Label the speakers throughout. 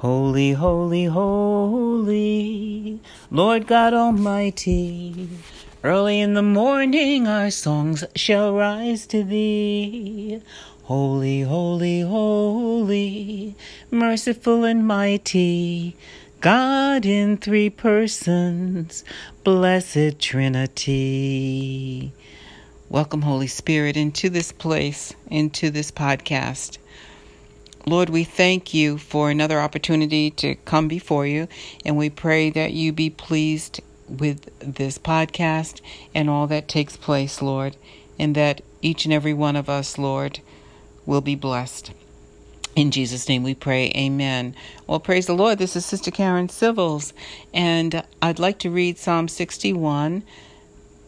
Speaker 1: Holy, holy, holy, Lord God Almighty. Early in the morning our songs shall rise to thee. Holy, holy, holy, merciful and mighty, God in three persons, blessed Trinity. Welcome, Holy Spirit, into this place, into this podcast. Lord, we thank you for another opportunity to come before you, and we pray that you be pleased with this podcast and all that takes place, Lord, and that each and every one of us, Lord, will be blessed. In Jesus' name we pray, amen. Well, praise the Lord. This is Sister Karen Civils, and I'd like to read Psalm 61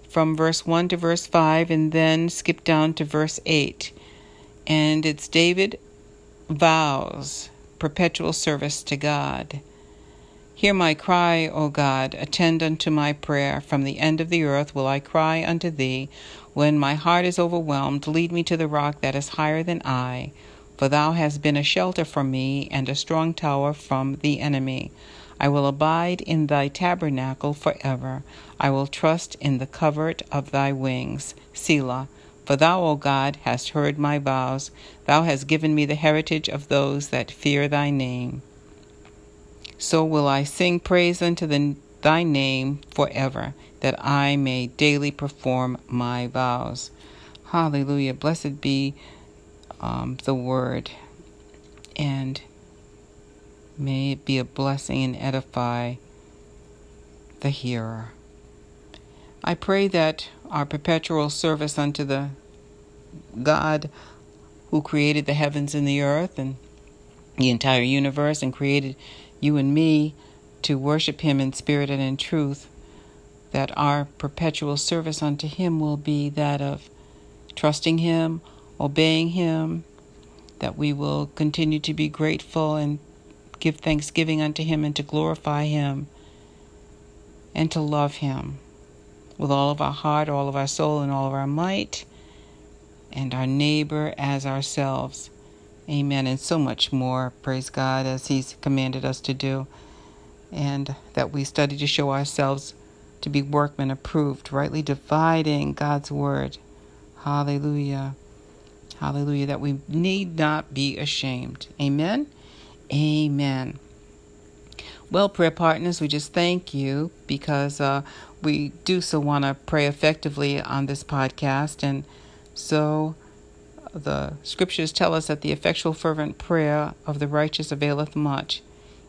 Speaker 1: from verse 1 to verse 5 and then skip down to verse 8. And it's David vows, perpetual service to God. Hear my cry, O God, attend unto my prayer. From the end of the earth will I cry unto thee. When my heart is overwhelmed, lead me to the rock that is higher than I. For thou hast been a shelter for me and a strong tower from the enemy. I will abide in thy tabernacle forever. I will trust in the covert of thy wings. Selah. For thou, O God, hast heard my vows. Thou hast given me the heritage of those that fear thy name. So will I sing praise unto the, thy name forever, that I may daily perform my vows. Hallelujah. Blessed be um, the word, and may it be a blessing and edify the hearer. I pray that our perpetual service unto the God who created the heavens and the earth and the entire universe and created you and me to worship Him in spirit and in truth, that our perpetual service unto Him will be that of trusting Him, obeying Him, that we will continue to be grateful and give thanksgiving unto Him and to glorify Him and to love Him with all of our heart, all of our soul, and all of our might, and our neighbor as ourselves. Amen. And so much more, praise God, as He's commanded us to do. And that we study to show ourselves to be workmen approved, rightly dividing God's word. Hallelujah. Hallelujah. That we need not be ashamed. Amen. Amen. Well, prayer partners, we just thank you because uh, we do so want to pray effectively on this podcast. And so the scriptures tell us that the effectual, fervent prayer of the righteous availeth much,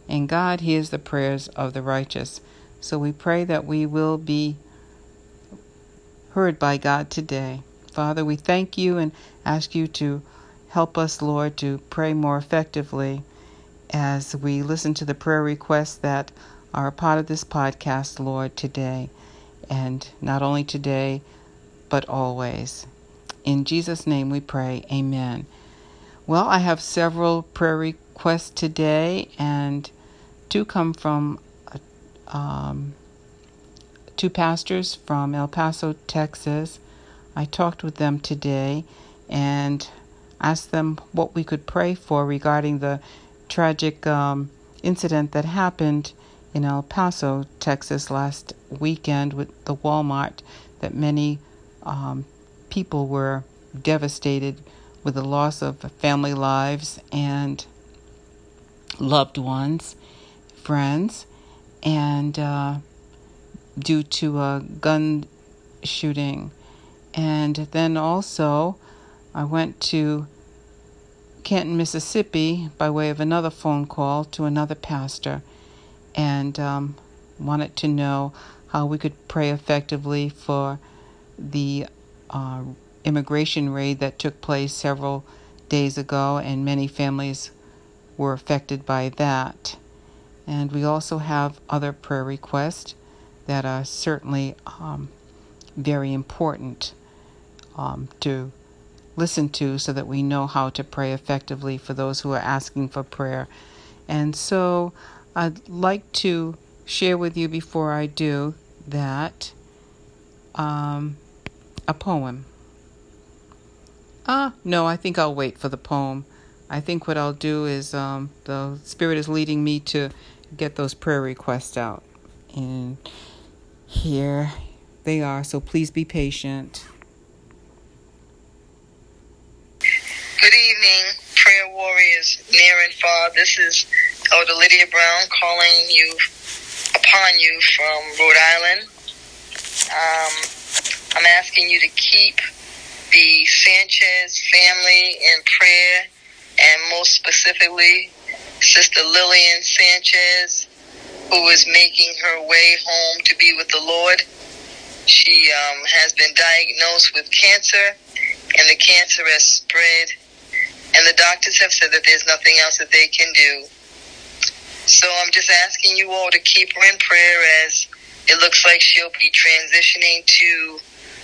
Speaker 1: and God hears the prayers of the righteous. So we pray that we will be heard by God today. Father, we thank you and ask you to help us, Lord, to pray more effectively as we listen to the prayer requests that are a part of this podcast, Lord, today and not only today, but always. In Jesus' name we pray. Amen. Well, I have several prayer requests today, and two come from um, two pastors from El Paso, Texas. I talked with them today and asked them what we could pray for regarding the tragic um, incident that happened in El Paso, Texas, last weekend with the Walmart that many um, people were devastated with the loss of family lives and loved ones, friends, and uh, due to a gun shooting. And then also, I went to Canton, Mississippi by way of another phone call to another pastor and um, wanted to know how we could pray effectively for the uh, immigration raid that took place several days ago, and many families were affected by that. And we also have other prayer requests that are certainly um, very important um, to listen to so that we know how to pray effectively for those who are asking for prayer. And so I'd like to share with you before I do that um, a poem. Ah, no, I think I'll wait for the poem I think what I'll do is um, the Spirit is leading me to get those prayer requests out. And here they are, so please be patient.
Speaker 2: Good evening, prayer warriors near and far. This is Elder Lydia Brown calling you upon you from Rhode Island. Um, I'm asking you to keep the Sanchez family in prayer, and most specifically, Sister Lillian Sanchez, who is making her way home to be with the Lord. She um, has been diagnosed with cancer, and the cancer has spread, and the doctors have said that there's nothing else that they can do. So I'm just asking you all to keep her in prayer as it looks like she'll be transitioning to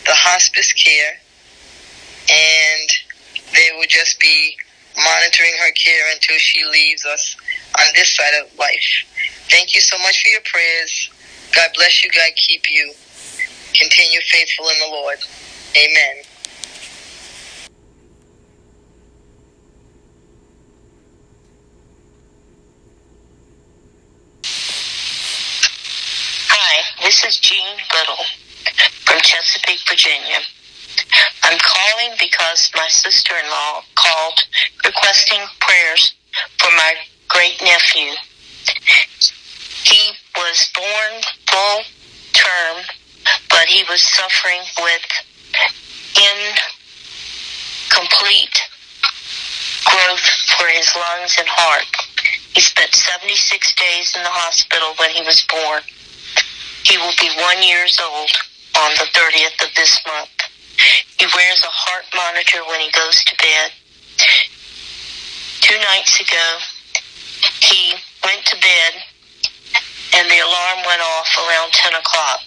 Speaker 2: the hospice care, and they will just be monitoring her care until she leaves us on this side of life. Thank you so much for your prayers. God bless you. God keep you. Continue faithful in the Lord. Amen.
Speaker 3: Hi, this is Jean Goodall from Chesapeake, Virginia. I'm calling because my sister-in-law called requesting prayers for my great nephew. He was born full term, but he was suffering with incomplete growth for his lungs and heart. He spent 76 days in the hospital when he was born. He will be one years old on the 30th of this month. He wears a heart monitor when he goes to bed. Two nights ago, he went to bed and the alarm went off around 10 o'clock.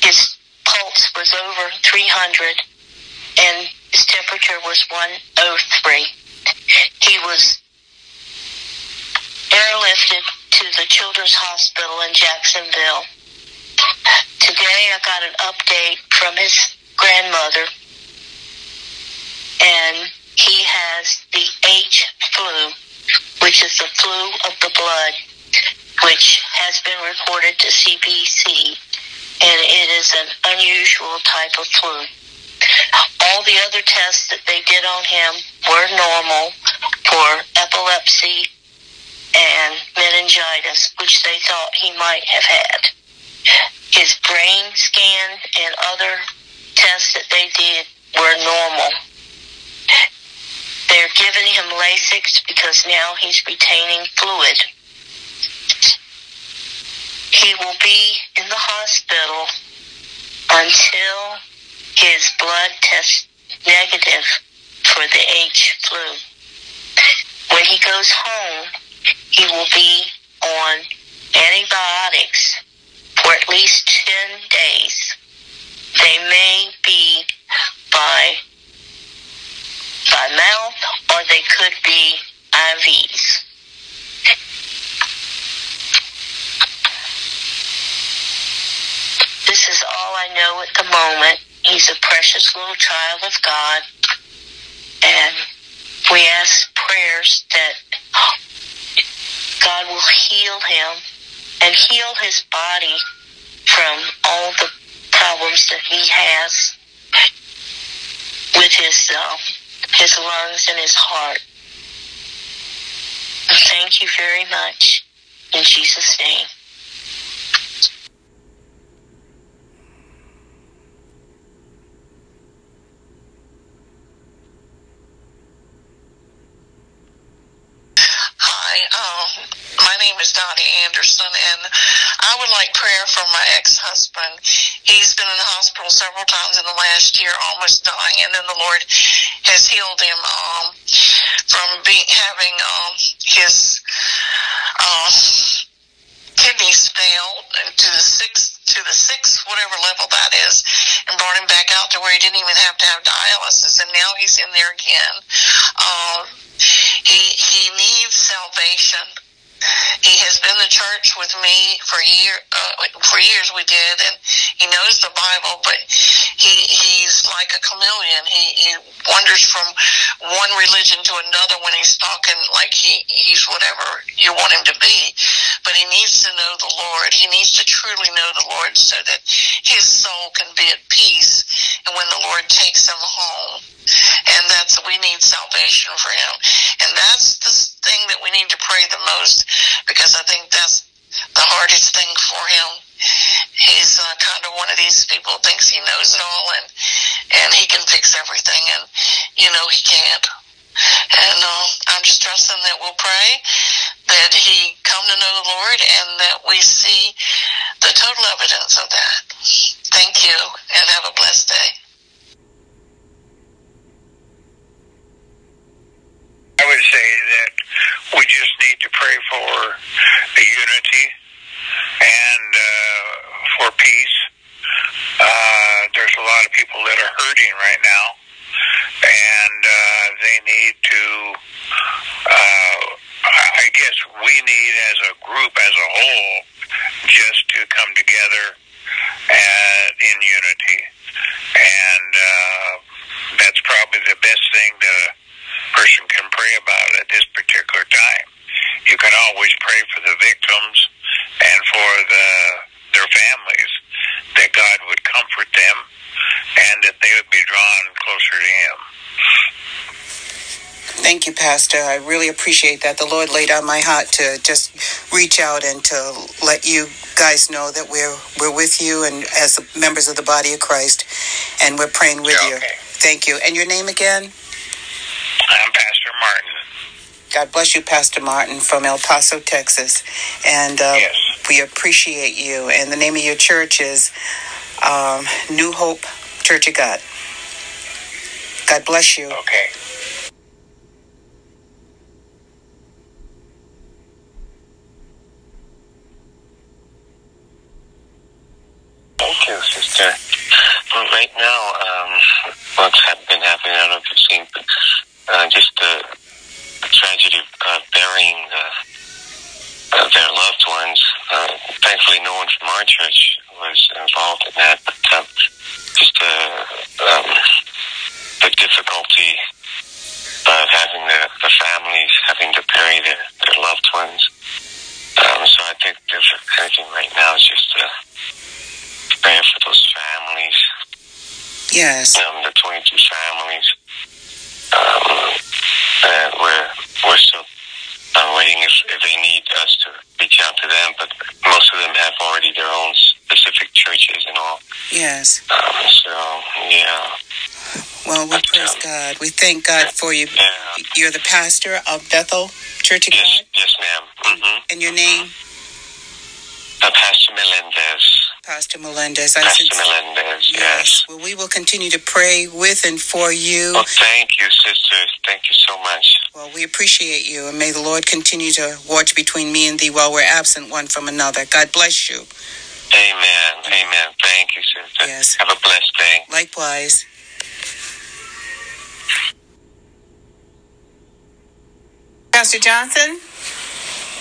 Speaker 3: His pulse was over 300 and his temperature was 103. He was airlifted to the Children's Hospital in Jacksonville Today I got an update from his grandmother, and he has the H flu, which is the flu of the blood, which has been reported to CDC, and it is an unusual type of flu. All the other tests that they did on him were normal for epilepsy and meningitis, which they thought he might have had his brain scan and other tests that they did were normal. They're giving him Lasix because now he's retaining fluid. He will be in the hospital until his blood tests negative for the H flu. When he goes home, he will be on antibiotics for at least 10 days. They may be by, by mouth or they could be IVs. This is all I know at the moment. He's a precious little child of God. And we ask prayers that God will heal him and heal his body from all the problems that he has with his uh, his lungs and his heart. Thank you very much in Jesus' name.
Speaker 4: is Donnie Anderson, and I would like prayer for my ex-husband. He's been in the hospital several times in the last year, almost dying, and then the Lord has healed him um, from being having um, his uh, kidneys failed to the sixth to the sixth whatever level that is, and brought him back out to where he didn't even have to have dialysis, and now he's in there again. Um, he he needs salvation he has been to church with me for year uh, for years. We did, and he knows the Bible, but he he's like a chameleon. He he wanders from one religion to another when he's talking like he he's whatever you want him to be. But he needs to know the Lord. He needs to truly know the Lord so that his soul can be at peace. And when the Lord takes him home, and that's we need salvation for him. And that's the thing that we need to pray the most because I think that's the hardest thing for him. He's uh, kind of one of these people who thinks he knows it all and and he can fix everything, and you know he can't. And uh, I'm just trusting that we'll pray that he come to know the Lord and that we see the total evidence of that. Thank you and have a blessed day.
Speaker 5: I would say that we just need to pray for unity and uh, for peace. Uh, there's a lot of people that are hurting right now, and uh, they need to. Uh, I guess we need, as a group, as a whole, just to come together uh, in unity, and uh, that's probably the best thing that a person can pray about at this particular time. You can always pray for the victims and for the their families that God would comfort them and that they would be drawn closer to Him.
Speaker 1: Thank you, Pastor. I really appreciate that. The Lord laid on my heart to just reach out and to let you guys know that we're we're with you and as members of the body of Christ, and we're praying with
Speaker 5: Yeah,
Speaker 1: you. Thank you. And your name again?
Speaker 5: I'm Pastor Martin.
Speaker 1: God bless you, Pastor Martin from El Paso, Texas. And uh,
Speaker 5: Yes.
Speaker 1: we appreciate you. And the name of your church is um, New Hope Church of God. God bless you.
Speaker 5: Okay.
Speaker 6: Sister. Well, right now, um, what's been happening, I don't know if you've seen, uh, just the, the tragedy of uh, burying uh, uh, their loved ones. Uh, thankfully, no one from our church was involved in that, but um, just uh, um, the difficulty of having the, the families having to bury their, their loved ones. Um, so I think there's anything right now is just uh, praying for those families,
Speaker 1: Yes.
Speaker 6: um, the 22 families. Um, and we're, we're still uh, waiting if, if they need us to reach out to them, but most of them have already their own specific churches and all.
Speaker 1: Yes.
Speaker 6: Um, so, yeah,
Speaker 1: Well, we praise God. We thank God for you.
Speaker 6: yeah.
Speaker 1: You're the pastor of Bethel Church of
Speaker 6: Yes,
Speaker 1: God.
Speaker 6: yes, ma'am. Mm-hmm.
Speaker 1: And your name,
Speaker 6: Uh, Pastor Melendez.
Speaker 1: Pastor Melendez. I
Speaker 6: Pastor Melendez, yes.
Speaker 1: Well, we will continue to pray with and for you.
Speaker 6: Well, thank you, sisters. Thank you so much.
Speaker 1: Well, we appreciate you, and may the Lord continue to watch between me and thee while we're absent one from another. God bless you.
Speaker 6: Amen. Amen. Thank you, sister.
Speaker 1: Yes.
Speaker 6: Have a blessed day.
Speaker 1: Likewise. Pastor Johnson?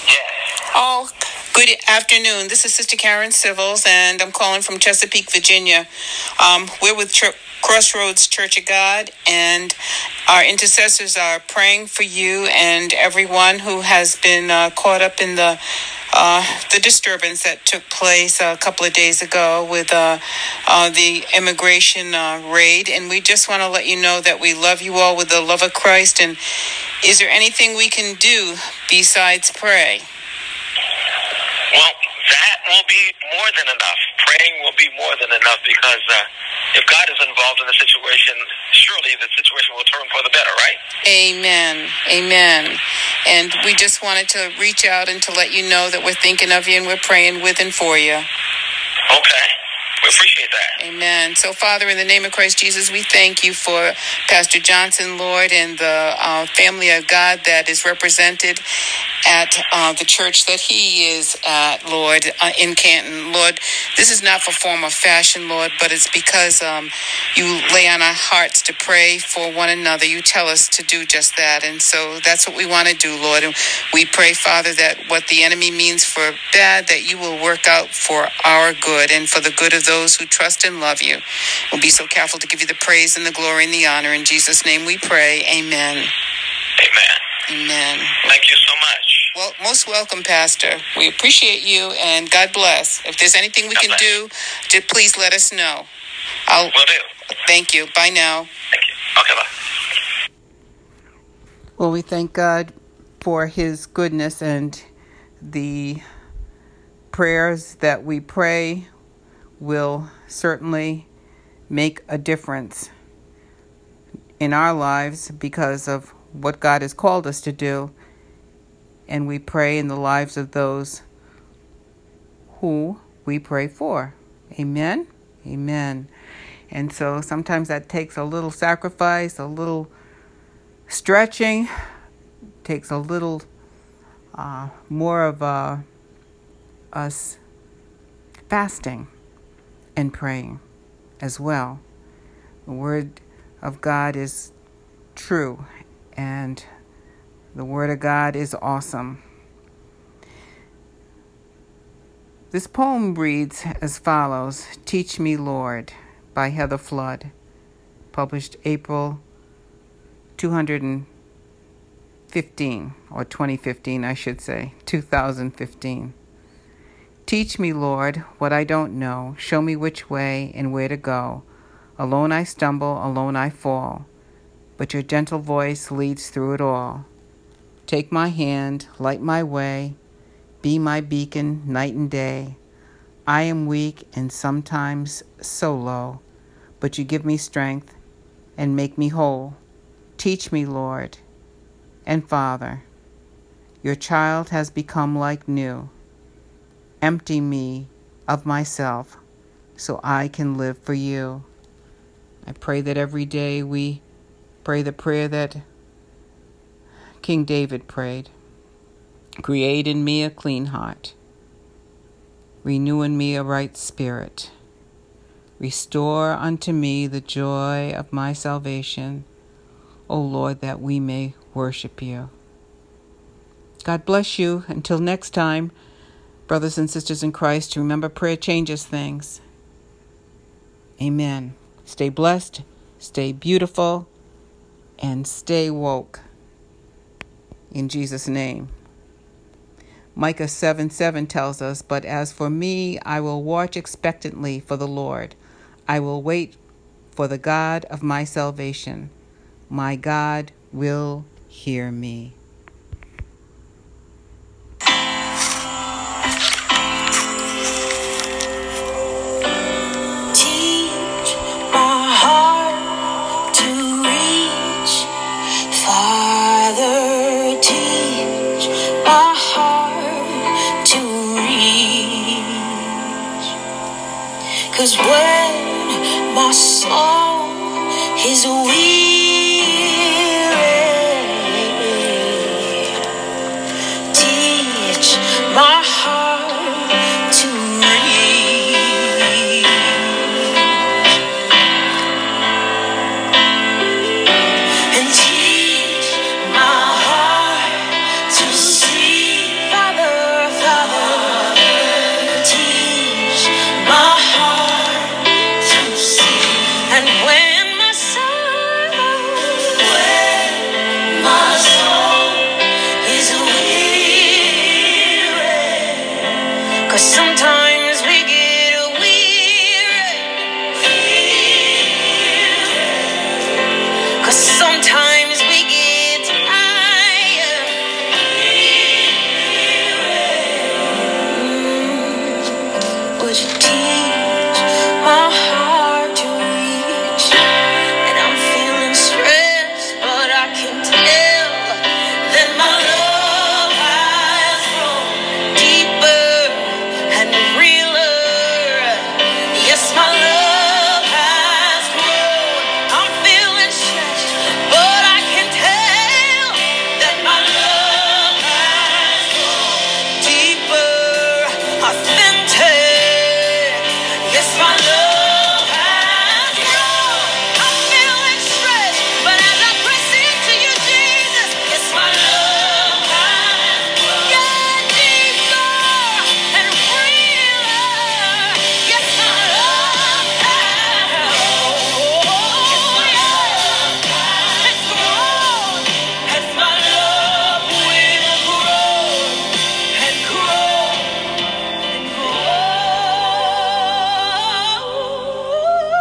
Speaker 6: Yes.
Speaker 1: Oh, good afternoon. This is Sister Karen Civils, and I'm calling from Chesapeake, Virginia. Um, we're with Crossroads Church of God, and our intercessors are praying for you and everyone who has been uh, caught up in the uh, the disturbance that took place a couple of days ago with uh, uh, the immigration uh, raid. And we just want to let you know that we love you all with the love of Christ. And is there anything we can do besides pray?
Speaker 7: Well, that will be more than enough. Praying will be more than enough because uh, if God is involved in the situation, surely the situation will turn for the better, right?
Speaker 1: Amen. Amen. And we just wanted to reach out and to let you know that we're thinking of you and we're praying with and for you.
Speaker 7: Okay. We appreciate that.
Speaker 1: Amen. So, Father, in the name of Christ Jesus, we thank you for Pastor Johnson, Lord, and the uh, family of God that is represented at uh, the church that he is at, Lord, uh, in Canton. Lord, this is not for form or fashion, Lord, but it's because um, you lay on our hearts to pray for one another. You tell us to do just that. And so that's what we want to do, Lord. And we pray, Father, that what the enemy means for bad, that you will work out for our good and for the good of those
Speaker 8: those who trust and love you. We'll be so careful to give you the praise and the glory and the honor. In Jesus' name we pray. Amen.
Speaker 7: Amen.
Speaker 8: Amen.
Speaker 7: Thank you so much.
Speaker 8: Well, most welcome, Pastor. We appreciate you and God bless. If there's anything we
Speaker 7: God
Speaker 8: can
Speaker 7: bless.
Speaker 8: do, to please let us know. I'll
Speaker 7: Will do.
Speaker 8: thank you. Bye now.
Speaker 7: Thank you. Okay, bye.
Speaker 1: Well, we thank God for His goodness and the prayers that we pray will certainly make a difference in our lives because of what God has called us to do. And we pray in the lives of those who we pray for. Amen? Amen. And so sometimes that takes a little sacrifice, a little stretching, takes a little uh, more of uh, us fasting and praying as well. The Word of God is true, and the Word of God is awesome. This poem reads as follows Teach Me, Lord, by Heather Flood, published April 215, or 2015, I should say, 2015. Teach me, Lord, what I don't know. Show me which way and where to go. Alone I stumble, alone I fall, but your gentle voice leads through it all. Take my hand, light my way, be my beacon night and day. I am weak and sometimes so low, but you give me strength and make me whole. Teach me, Lord and Father. Your child has become like new. Empty me of myself so I can live for you. I pray that every day we pray the prayer that King David prayed Create in me a clean heart, renew in me a right spirit. Restore unto me the joy of my salvation, O Lord, that we may worship you. God bless you. Until next time, brothers and sisters in Christ, remember prayer changes things. Amen. Stay blessed, stay beautiful, and stay woke. In Jesus' name. Micah 7 7 tells us, But as for me, I will watch expectantly for the Lord. I will wait for the God of my salvation. My God will hear me.
Speaker 9: My soul is weary, teach my